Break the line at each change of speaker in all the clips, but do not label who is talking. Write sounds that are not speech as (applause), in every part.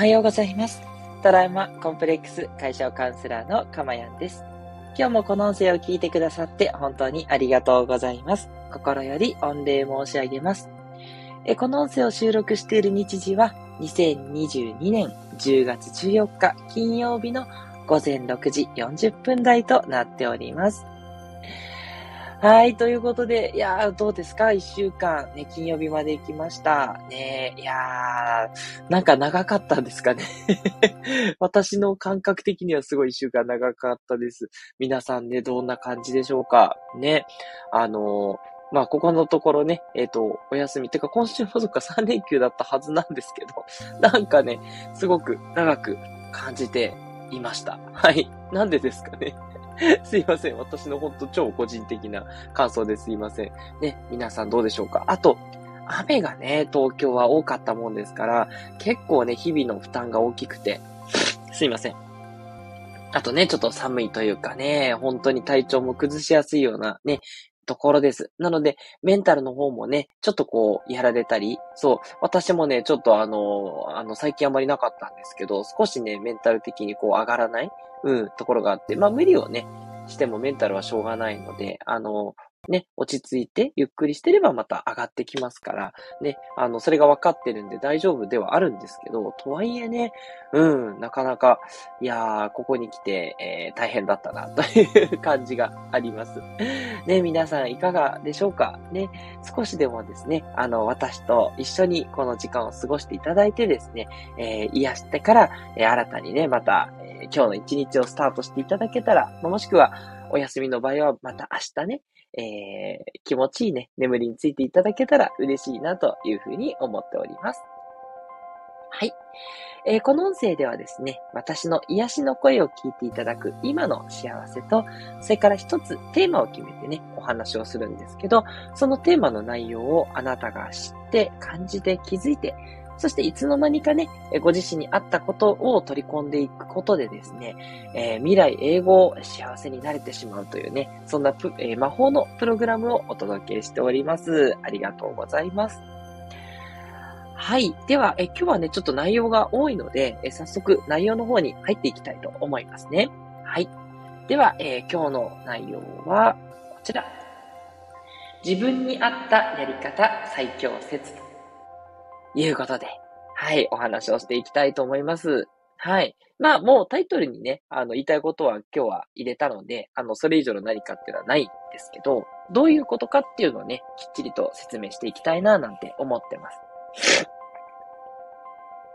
はようございます。トラウマコンプレックス解消カウンセラーのかまやんです。今日もこの音声を聞いてくださって本当にありがとうございます。心より御礼申し上げます。えこの音声を収録している日時は2022年10月14日金曜日の午前6時40分台となっております。はい。ということで、いやー、どうですか？一週間、ね、金曜日まで行きました。ねいやー、なんか長かったんですかね？(laughs) 私の感覚的にはすごい一週間長かったです。皆さんね、どんな感じでしょうか？ね。あのーまあ、ここのところね、えっ、と、お休み。てか、今週もそっか3連休だったはずなんですけど、なんかね、すごく長く感じていました。はい。なんでですかね？(laughs) すいません。私のほんと超個人的な感想ですいません。ね、皆さんどうでしょうか？あと、雨がね、東京は多かったもんですから、結構ね、日々の負担が大きくて、すいません。あとね、ちょっと寒いというかね、本当に体調も崩しやすいようなね、ところです。なので、メンタルの方もね、ちょっとこう、やられたり、そう、私もね、ちょっとあの、あの、最近あまりなかったんですけど、少しね、メンタル的にこう、上がらない、うん、ところがあって、まあ、無理をね、してもメンタルはしょうがないので、あの、ね、落ち着いて、ゆっくりしてればまた上がってきますから、ね、あの、それが分かってるんで大丈夫ではあるんですけど、とはいえね、うん、なかなか、いやー、ここに来て、えー大変だったな、という感じがあります。ね、皆さんいかがでしょうか？ね、少しでもですね、あの、私と一緒にこの時間を過ごしていただいてですね、えー癒してから、えー新たにね、また、えー今日の一日をスタートしていただけたら、もしくは、お休みの場合は、また明日ね、えー気持ちいいね、眠りについていただけたら嬉しいなというふうに思っております。はい。えーこの音声ではですね、私の癒しの声を聞いていただく今の幸せと、それから一つテーマを決めてね、お話をするんですけど、そのテーマの内容をあなたが知って、感じて、気づいて、そしていつの間にかね、ご自身に合ったことを取り込んでいくことでですね、えー未来英語幸せになれてしまうというね、そんな、えー魔法のプログラムをお届けしております。ありがとうございます。はい。では、え今日はね、ちょっと内容が多いので、え早速内容の方に入っていきたいと思いますね。はい。では、え今日の内容は、こちら。自分に合ったやり方最強説いうことで、はい、お話をしていきたいと思います。はい。まあ、もうタイトルにね、あの、言いたいことは今日は入れたので、あの、それ以上の何かっていうのはないんですけど、どういうことかっていうのをね、きっちりと説明していきたいな、なんて思ってます。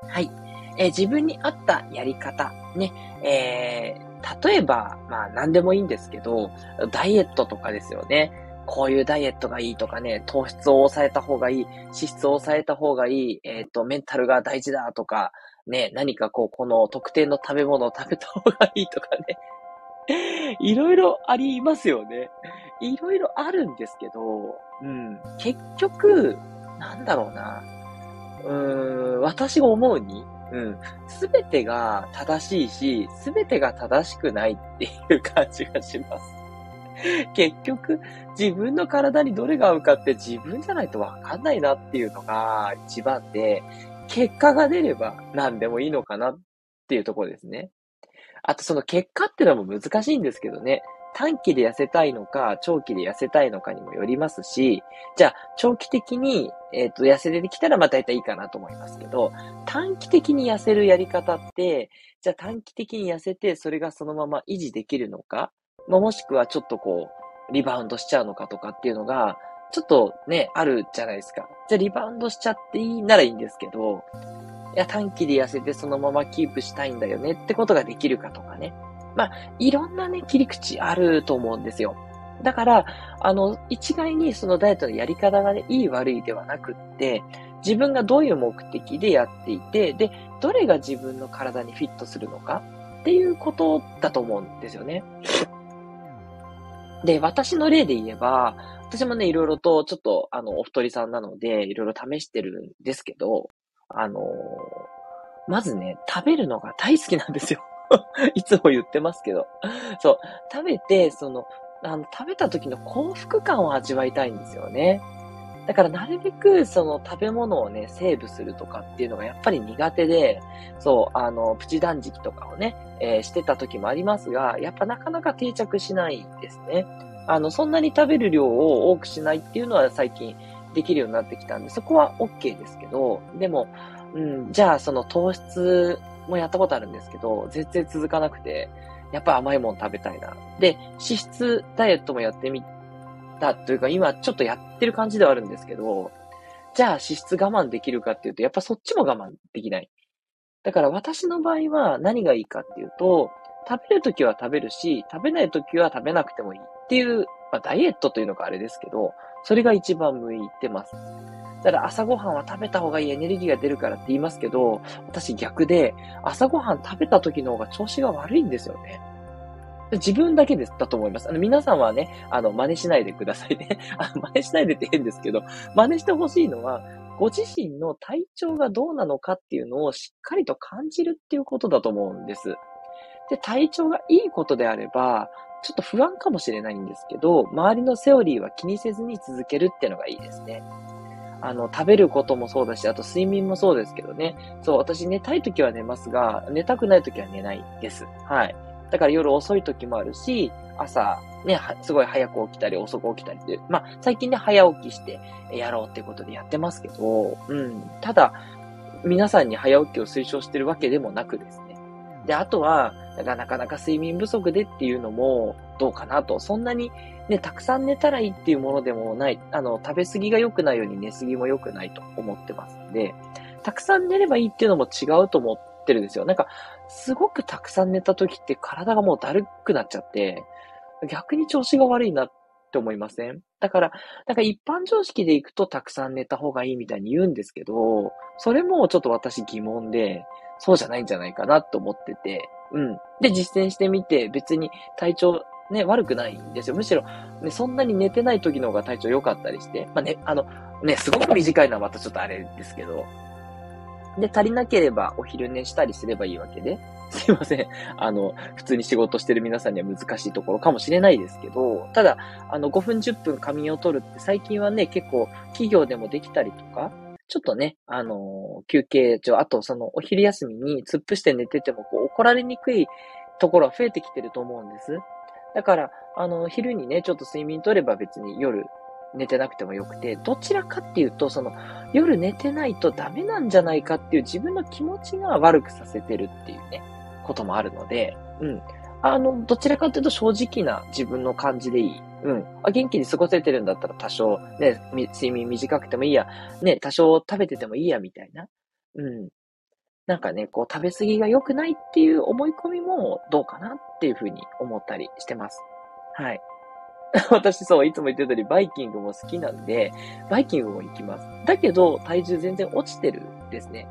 はい。え自分に合ったやり方、ね、えー、例えば、まあ、何でもいいんですけど、ダイエットとかですよね。こういうダイエットがいいとかね、糖質を抑えた方がいい、脂質を抑えた方がいい、えっ、と、メンタルが大事だとか、ね、何かこう、この特定の食べ物を食べた方がいいとかね。(laughs) いろいろありますよね。いろいろあるんですけど、うん。結局、なんだろうな。うーん、私が思うに、うん。すべてが正しいし、すべてが正しくないっていう感じがします。(laughs) 結局、自分の体にどれが合うかって自分じゃないとわかんないなっていうのが一番で、結果が出れば何でもいいのかなっていうところですね。あとその結果っていうのも難しいんですけどね。短期で痩せたいのか、長期で痩せたいのかにもよりますし、じゃあ、長期的に、えっ、と、痩せてきたらまあ大体いいかなと思いますけど、短期的に痩せるやり方って、じゃあ短期的に痩せて、それがそのまま維持できるのか、まあ、もしくはちょっとこう、リバウンドしちゃうのかとかっていうのが、ちょっとね、あるじゃないですか。じゃあリバウンドしちゃっていいならいいんですけど、いや、短期で痩せてそのままキープしたいんだよねってことができるかとかね。まあ、いろんなね、切り口あると思うんですよ。だから、あの、一概にそのダイエットのやり方がね、いい悪いではなくって、自分がどういう目的でやっていて、で、どれが自分の体にフィットするのかっていうことだと思うんですよね。で、私の例で言えば、私もね、いろいろと、ちょっと、あの、お太りさんなので、いろいろ試してるんですけど、あのまずね、食べるのが大好きなんですよ。(laughs) いつも言ってますけど。そう、食べて、その、あの、食べた時の幸福感を味わいたいんですよね。だからなるべくその食べ物をね、セーブするとかっていうのがやっぱり苦手で、そう、あの、プチ断食とかをね、えー、してた時もありますが、やっぱなかなか定着しないですね。あの、そんなに食べる量を多くしないっていうのは最近できるようになってきたんで、そこは OK ですけど、でも、うん、じゃあその糖質もやったことあるんですけど、全然続かなくて、やっぱ甘いもん食べたいな。で、脂質ダイエットもやってみてたというか、今ちょっとやってる感じではあるんですけど、じゃあ脂質我慢できるかっていうと、やっぱそっちも我慢できない。だから私の場合は何がいいかっていうと、食べるときは食べるし、食べないときは食べなくてもいいっていう、まあ、ダイエットというのがあれですけど、それが一番向いてます。だから朝ごはんは食べた方がいいエネルギーが出るからって言いますけど、私逆で、朝ごはん食べた時の方が調子が悪いんですよね。自分だけです、だと思います。あの、皆さんはね、あの、真似しないでくださいね。(laughs) あの、真似しないでって変ですけど、真似してほしいのは、ご自身の体調がどうなのかっていうのをしっかりと感じるっていうことだと思うんです。で、体調がいいことであれば、ちょっと不安かもしれないんですけど、周りのセオリーは気にせずに続けるっていうのがいいですね。あの、食べることもそうだし、あと睡眠もそうですけどね。そう、私寝たい時は寝ますが、寝たくない時は寝ないです。はい。だから夜遅い時もあるし、朝、ね、すごい早く起きたり遅く起きたりって。まあ、最近ね、早起きしてやろうっていうことでやってますけど、うん。ただ、皆さんに早起きを推奨してるわけでもなくですね。で、あとは、なかなか睡眠不足でっていうのもどうかなと。そんなにね、たくさん寝たらいいっていうものでもない。あの、食べ過ぎが良くないように寝過ぎも良くないと思ってますんで、たくさん寝ればいいっていうのも違うと思っててるんですよ。なんか、すごくたくさん寝た時って体がもうだるくなっちゃって、逆に調子が悪いなって思いません？だから、なんか一般常識で行くとたくさん寝た方がいいみたいに言うんですけど、それもちょっと私疑問で、そうじゃないんじゃないかなと思ってて、うん。で、実践してみて、別に体調ね、悪くないんですよ。むしろ、ね、そんなに寝てない時の方が体調良かったりして、まあね、あの、ね、すごく短いのはまたちょっとあれですけど、で、足りなければお昼寝したりすればいいわけで、(laughs) すいません。あの、普通に仕事してる皆さんには難しいところかもしれないですけど、ただ、あの、5分10分仮眠を取るって最近はね、結構企業でもできたりとか、ちょっとね、あの休憩中、あとそのお昼休みに突っ伏して寝ててもこう怒られにくいところは増えてきてると思うんです。だから、あの、昼にね、ちょっと睡眠取れば別に夜寝てなくてもよくて、どちらかっていうと、その、夜寝てないとダメなんじゃないかっていう自分の気持ちが悪くさせてるっていうね、こともあるので、うん。あの、どちらかというと正直な自分の感じでいい。うん。あ元気に過ごせてるんだったら多少、ね、睡眠短くてもいいや。ね、多少食べててもいいや、みたいな。うん。なんかね、こう食べ過ぎが良くないっていう思い込みもどうかなっていうふうに思ったりしてます。はい。(laughs) 私そう、いつも言ってる通り、バイキングも好きなんで、バイキングも行きます。だけど、体重全然落ちてるですね。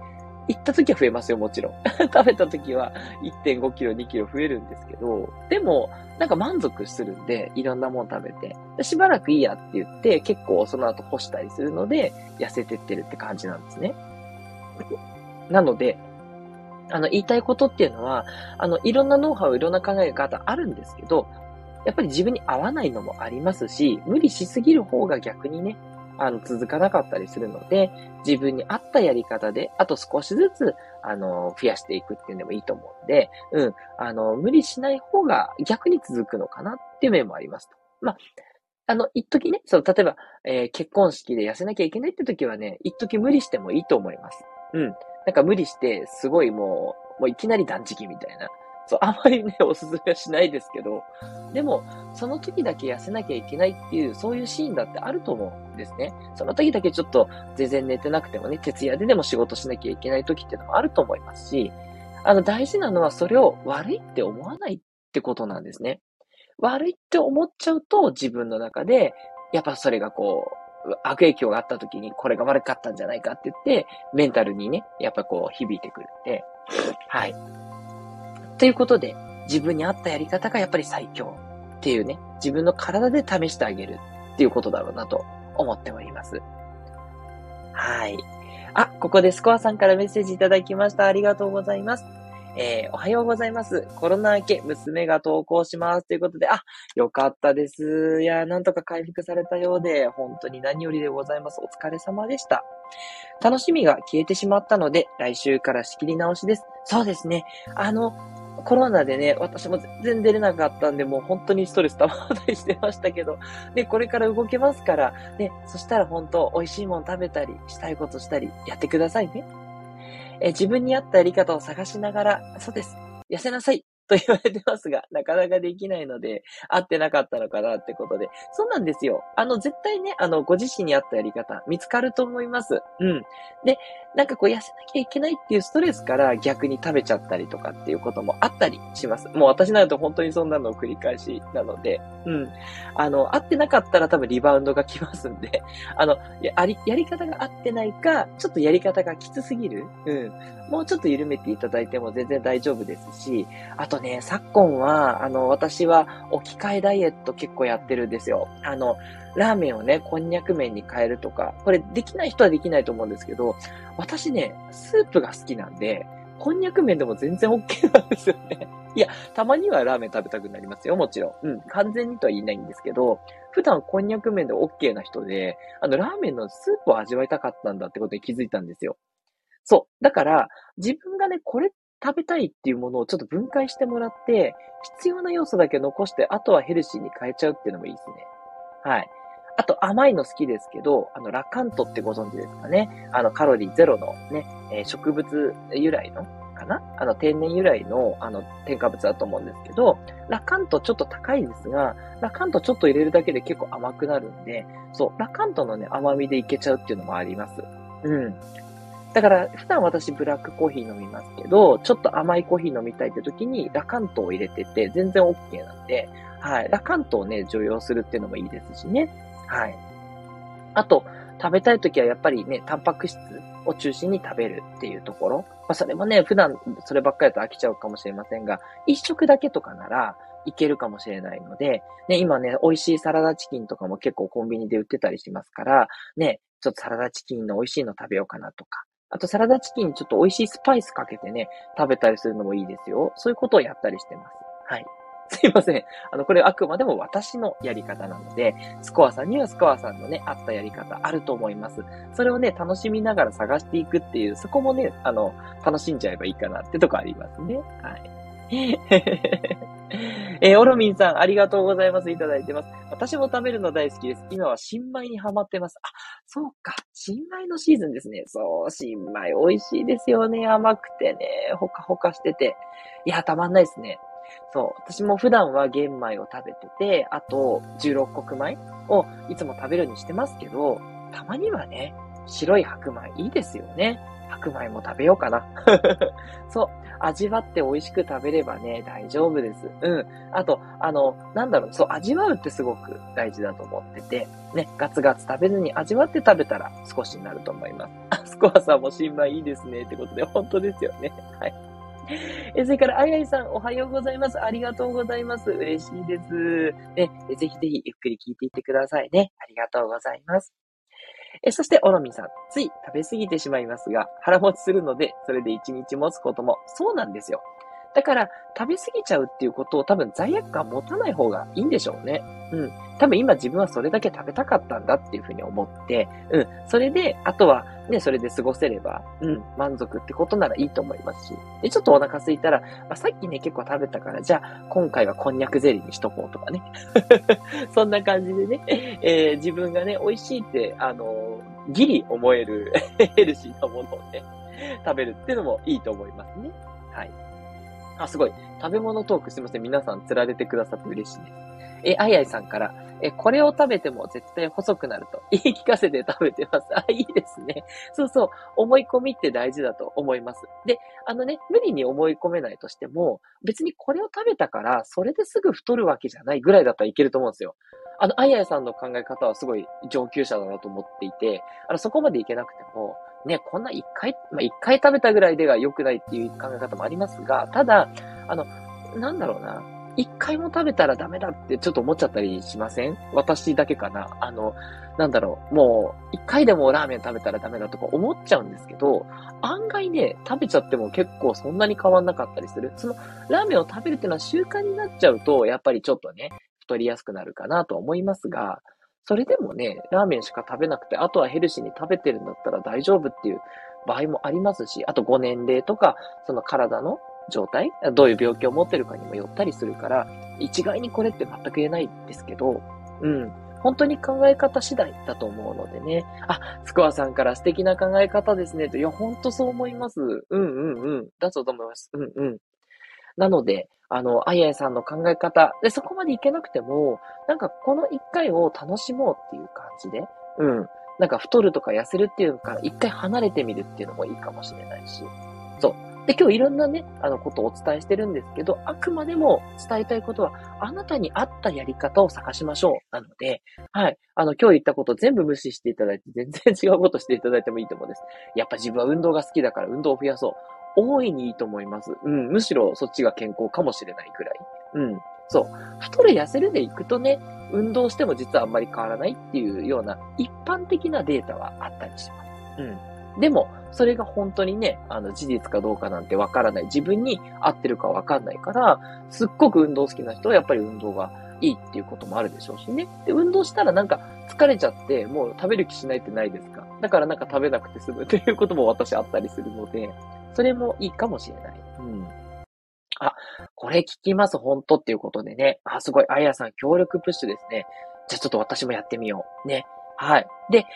行った時は増えますよ、もちろん。(laughs) 食べた時は1.5キロ、2キロ増えるんですけど、でも、なんか満足するんで、いろんなもの食べて。しばらくいいやって言って、結構その後干したりするので、痩せてってるって感じなんですね。なので、あの、言いたいことっていうのは、あの、いろんなノウハウ、いろんな考え方あるんですけど、やっぱり自分に合わないのもありますし、無理しすぎる方が逆にね、あの、続かなかったりするので、自分に合ったやり方で、あと少しずつ、あの、増やしていくっていうのもいいと思うんで、うん、あの、無理しない方が逆に続くのかなっていう面もありますと。まあ、あの、一時ね、そう、例えば、えー、結婚式で痩せなきゃいけないって時はね、一時無理してもいいと思います。うん。なんか無理して、すごいもう、もういきなり断食みたいな。そう、あまりね、おすすめはしないですけど、でも、その時だけ痩せなきゃいけないっていう、そういうシーンだってあると思うんですね。その時だけちょっと全然寝てなくてもね、徹夜ででも仕事しなきゃいけない時っていうのもあると思いますし、あの、大事なのはそれを悪いって思わないってことなんですね。悪いって思っちゃうと自分の中で、やっぱそれがこう、悪影響があった時にこれが悪かったんじゃないかって言って、メンタルにね、やっぱこう響いてくるんで、はい。ということで、自分に合ったやり方がやっぱり最強っていうね、自分の体で試してあげるっていうことだろうなと思っております。はい。あ、ここでスコアさんからメッセージいただきました。ありがとうございます。えー、おはようございます。コロナ明け、娘が投稿します。ということで、あ、よかったです。いや、なんとか回復されたようで、本当に何よりでございます。お疲れ様でした。楽しみが消えてしまったので、来週から仕切り直しです。そうですね。あの、コロナでね、私も全然出れなかったんで、もう本当にストレス溜まったりしてましたけど、ね、これから動けますから、ね、そしたら本当、美味しいもの食べたり、したいことしたり、やってくださいね。え自分に合ったやり方を探しながら、そうです。痩せなさい。(laughs) と言われてますが、なかなかできないので、合ってなかったのかなってことで。そうなんですよ。あの、絶対ね、あの、ご自身に合ったやり方、見つかると思います。うん。で、なんかこう、痩せなきゃいけないっていうストレスから逆に食べちゃったりとかっていうこともあったりします。もう私なんと本当にそんなのを繰り返しなので、うん。あの、合ってなかったら多分リバウンドが来ますんで、(laughs) あの、やり、やり方が合ってないか、ちょっとやり方がきつすぎる。うん。もうちょっと緩めていただいても全然大丈夫ですし、あとね、昨今は、あの、私は置き換えダイエット結構やってるんですよ。あの、ラーメンをね、こんにゃく麺に変えるとか、これできない人はできないと思うんですけど、私ね、スープが好きなんで、こんにゃく麺でも全然 OK なんですよね。(laughs) いや、たまにはラーメン食べたくなりますよ、もちろん。うん、完全にとは言いないんですけど、普段こんにゃく麺で OK な人で、あの、ラーメンのスープを味わいたかったんだってことに気づいたんですよ。そう。だから、自分がね、これ食べたいっていうものをちょっと分解してもらって、必要な要素だけ残して、あとはヘルシーに変えちゃうっていうのもいいですね。はい。あと甘いの好きですけど、あの、ラカントってご存知ですかね。あの、カロリーゼロのね、えー、植物由来のかな？あの、天然由来の、あの、添加物だと思うんですけど、ラカントちょっと高いですが、ラカントちょっと入れるだけで結構甘くなるんで、そう、ラカントのね、甘みでいけちゃうっていうのもあります。うん。だから、普段私ブラックコーヒー飲みますけど、ちょっと甘いコーヒー飲みたいって時にラカントを入れてて、全然 OK なんで、はい。ラカントをね、常用するっていうのもいいですしね。はい。あと、食べたい時はやっぱりね、タンパク質を中心に食べるっていうところ。まあ、それもね、普段そればっかりだと飽きちゃうかもしれませんが、一食だけとかならいけるかもしれないので、ね、今ね、美味しいサラダチキンとかも結構コンビニで売ってたりしますから、ね、ちょっとサラダチキンの美味しいの食べようかなとか。あとサラダチキンにちょっと美味しいスパイスかけてね、食べたりするのもいいですよ。そういうことをやったりしてます。はい。(laughs) すいません。あの、これあくまでも私のやり方なので、スコアさんにはスコアさんのね、合ったやり方あると思います。それをね、楽しみながら探していくっていう、そこもね、あの、楽しんじゃえばいいかなってとこありますね。はい。えー、オロミンさん、ありがとうございます。いただいてます。私も食べるの大好きです。今は新米にハマってます。あ、そうか。新米のシーズンですね。そう、新米美味しいですよね。甘くてね、ほかほかしてて。いや、たまんないですね。そう。私も普段は玄米を食べてて、あと16穀米をいつも食べるようにしてますけど、たまにはね、白い白米いいですよね。白米も食べようかな。(laughs) そう。味わって美味しく食べればね、大丈夫です。うん。あと、あの、なんだろう、そう、味わうってすごく大事だと思ってて、ね、ガツガツ食べずに味わって食べたら少しになると思います。あ、スコアさんも新米いいですね、ってことで、本当ですよね。はい。え、それから、あいあいさん、おはようございます。ありがとうございます。嬉しいです。ね、ぜひぜひゆっくり聞いていってくださいね。ありがとうございます。え、そして、おのみさん、つい食べ過ぎてしまいますが、腹持ちするので、それで一日持つことも、そうなんですよ。だから、食べ過ぎちゃうっていうことを多分罪悪感持たない方がいいんでしょうね。うん。多分今自分はそれだけ食べたかったんだっていうふうに思って、うん。それで、あとはね、それで過ごせれば、うん、満足ってことならいいと思いますし。で、ちょっとお腹空いたら、まあ、さっきね、結構食べたから、じゃあ、今回はこんにゃくゼリーにしとこうとかね。(laughs) そんな感じでね、えー、自分がね、美味しいって、あのー、ギリ思える (laughs) ヘルシーなものをね、食べるっていうのもいいと思いますね。はい。あ、すごい。食べ物トークすいません。皆さん釣られてくださって嬉しいです。え、あいあいさんから、え、これを食べても絶対細くなると言い聞かせて食べてます。あ、いいですね。そうそう。思い込みって大事だと思います。で、あのね、無理に思い込めないとしても、別にこれを食べたから、それですぐ太るわけじゃないぐらいだったらいけると思うんですよ。あの、あいあいさんの考え方はすごい上級者だなと思っていて、あの、そこまでいけなくても、ね、こんな一回、まあ、一回食べたぐらいでが良くないっていう考え方もありますが、ただ、あの、なんだろうな。一回も食べたらダメだってちょっと思っちゃったりしません？私だけかな？あの、なんだろう、もう、一回でもラーメン食べたらダメだとか思っちゃうんですけど、案外ね、食べちゃっても結構そんなに変わんなかったりする。その、ラーメンを食べるっていうのは習慣になっちゃうと、やっぱりちょっとね、太りやすくなるかなと思いますが、それでもね、ラーメンしか食べなくて、あとはヘルシーに食べてるんだったら大丈夫っていう場合もありますし、あとご年齢とか、その体の状態、どういう病気を持ってるかにもよったりするから、一概にこれって全く言えないんですけど、うん。本当に考え方次第だと思うのでね。あ、スコアさんから素敵な考え方ですねと。いや、本当そう思います。うんうんうん。だと思います。うんうん。なので、あの、あややさんの考え方、で、そこまでいけなくても、なんかこの一回を楽しもうっていう感じで、うん。なんか太るとか痩せるっていうから一回離れてみるっていうのもいいかもしれないし。そう。で、今日いろんなね、あの、ことをお伝えしてるんですけど、あくまでも伝えたいことは、あなたに合ったやり方を探しましょう。なので、はい。あの、今日言ったこと全部無視していただいて、全然違うことしていただいてもいいと思うんです。やっぱ自分は運動が好きだから運動を増やそう。大いにいいと思います。うん。むしろそっちが健康かもしれないくらい。うん。そう。太る痩せるでいくとね、運動しても実はあんまり変わらないっていうような一般的なデータはあったりします。うん。でも、それが本当にね、あの、事実かどうかなんてわからない。自分に合ってるかわかんないから、すっごく運動好きな人はやっぱり運動がいいっていうこともあるでしょうしね。で、運動したらなんか疲れちゃって、もう食べる気しないってないですか？だからなんか食べなくて済むっていうことも私あったりするので、それもいいかもしれない。うん。あ、これ聞きます、本当っていうことでね。あ、すごい。あやさん、協力プッシュですね。じゃあちょっと私もやってみよう。ね。はい。で、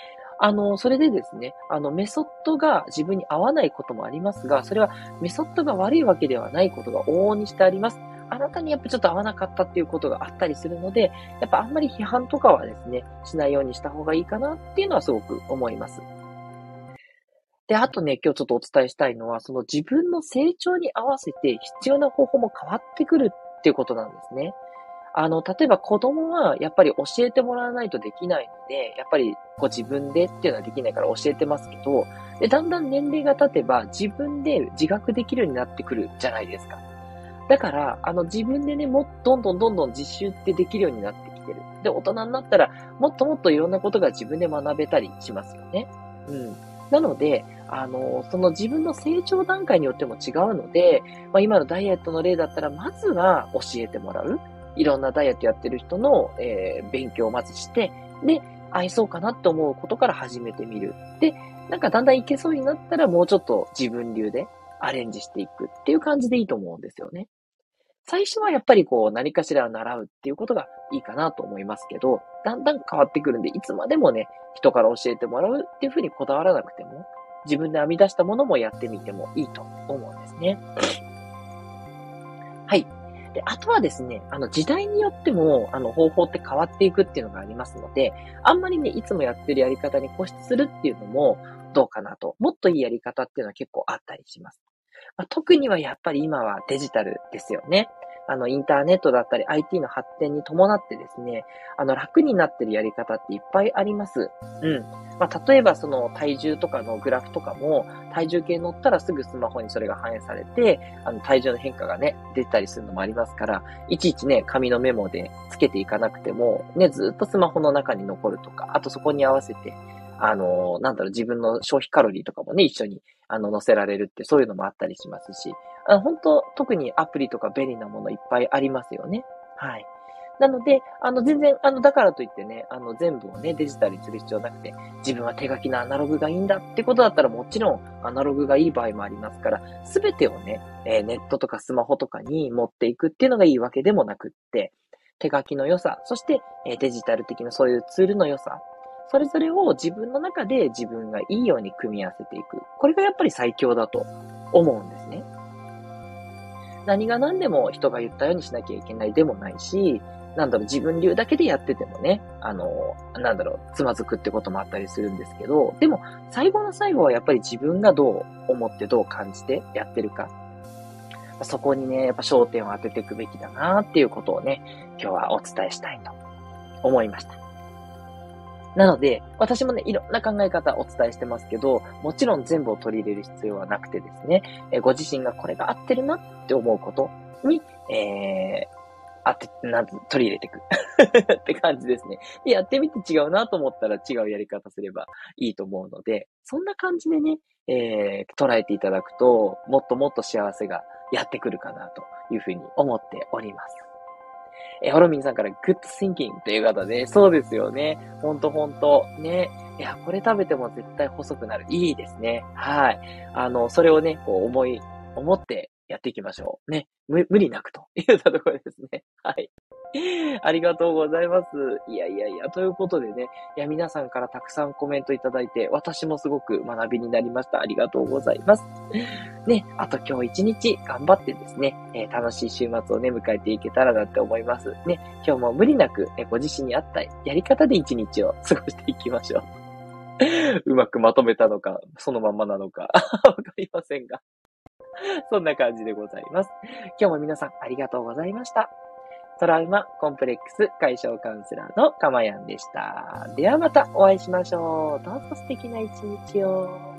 あの、それでですね、あの、メソッドが自分に合わないこともありますが、それはメソッドが悪いわけではないことが往々にしてあります。あなたにやっぱちょっと合わなかったっていうことがあったりするので、やっぱあんまり批判とかはですね、しないようにした方がいいかなっていうのはすごく思います。で、あとね、今日ちょっとお伝えしたいのは、その自分の成長に合わせて必要な方法も変わってくるっていうことなんですね。あの、例えば子供はやっぱり教えてもらわないとできないので、やっぱりこう自分でっていうのはできないから教えてますけど、で、だんだん年齢が経てば自分で自学できるようになってくるじゃないですか。だから、あの自分でね、もっとどんどんどんどん実習ってできるようになってきてる。で、大人になったらもっともっといろんなことが自分で学べたりしますよね。うん。なので、あの、その自分の成長段階によっても違うので、まあ、今のダイエットの例だったら、まずは教えてもらう。いろんなダイエットやってる人の、えー、勉強をまずして、で、愛そうかなって思うことから始めてみる。で、なんかだんだんいけそうになったらもうちょっと自分流でアレンジしていくっていう感じでいいと思うんですよね。最初はやっぱりこう何かしら習うっていうことがいいかなと思いますけど、だんだん変わってくるんで、いつまでもね、人から教えてもらうっていうふうにこだわらなくても、自分で編み出したものもやってみてもいいと思うんですね。(clears throat) はい。で、あとはですね、あの時代によっても、あの方法って変わっていくっていうのがありますので、あんまりね、いつもやってるやり方に固執するっていうのもどうかなと。もっといいやり方っていうのは結構あったりします。まあ、特にはやっぱり今はデジタルですよね。あの、インターネットだったり IT の発展に伴ってですね、あの、楽になってるやり方っていっぱいあります。うん。まあ、例えばその体重とかのグラフとかも、体重計乗ったらすぐスマホにそれが反映されて、あの、体重の変化がね、出たりするのもありますから、いちいちね、紙のメモでつけていかなくても、ね、ずっとスマホの中に残るとか、あとそこに合わせて、あの、なんだろう、自分の消費カロリーとかもね、一緒に、あの、載せられるって、そういうのもあったりしますし、あの、本当特にアプリとか便利なものいっぱいありますよね。はい。なので、あの、全然、あの、だからといってね、あの、全部をね、デジタルにする必要なくて、自分は手書きのアナログがいいんだってことだったらもちろん、アナログがいい場合もありますから、すべてをね、えー、ネットとかスマホとかに持っていくっていうのがいいわけでもなくって、手書きの良さ、そして、えー、デジタル的なそういうツールの良さ、それぞれを自分の中で自分がいいように組み合わせていく。これがやっぱり最強だと思うんですね。何が何でも人が言ったようにしなきゃいけないでもないし、なんだろう、自分流だけでやっててもね、あの、なんだろう、つまずくってこともあったりするんですけど、でも、最後の最後はやっぱり自分がどう思ってどう感じてやってるか。そこにね、やっぱ焦点を当てていくべきだなっていうことをね、今日はお伝えしたいと思いました。なので、私もね、いろんな考え方お伝えしてますけど、もちろん全部を取り入れる必要はなくてですね、えご自身がこれが合ってるなって思うことに、えー、あって、なんと、取り入れていく (laughs) って感じですね。で、やってみて違うなと思ったら違うやり方すればいいと思うので、そんな感じでね、えー、捉えていただくと、もっともっと幸せがやってくるかなというふうに思っております。え、ホロミンさんからグッドシンキングという方で、そうですよね。ほんとほんと。ね。いや、これ食べても絶対細くなる。いいですね。はい。あの、それをね、こう思い、思ってやっていきましょう。ね。無理なくといったところですね。はい。(laughs) ありがとうございます。いやいやいや、ということでね、いや、皆さんからたくさんコメントいただいて、私もすごく学びになりました。ありがとうございます。ね、あと今日一日頑張ってですね、えー、楽しい週末をね、迎えていけたらなって思います。ね、今日も無理なく、ね、ご自身に合ったやり方で一日を過ごしていきましょう。(laughs) うまくまとめたのか、そのままなのか、(laughs) わかりませんが。そんな感じでございます。今日も皆さんありがとうございました。トラウマコンプレックス解消カウンセラーのかまやんでした。ではまたお会いしましょう。どうぞ素敵な一日を。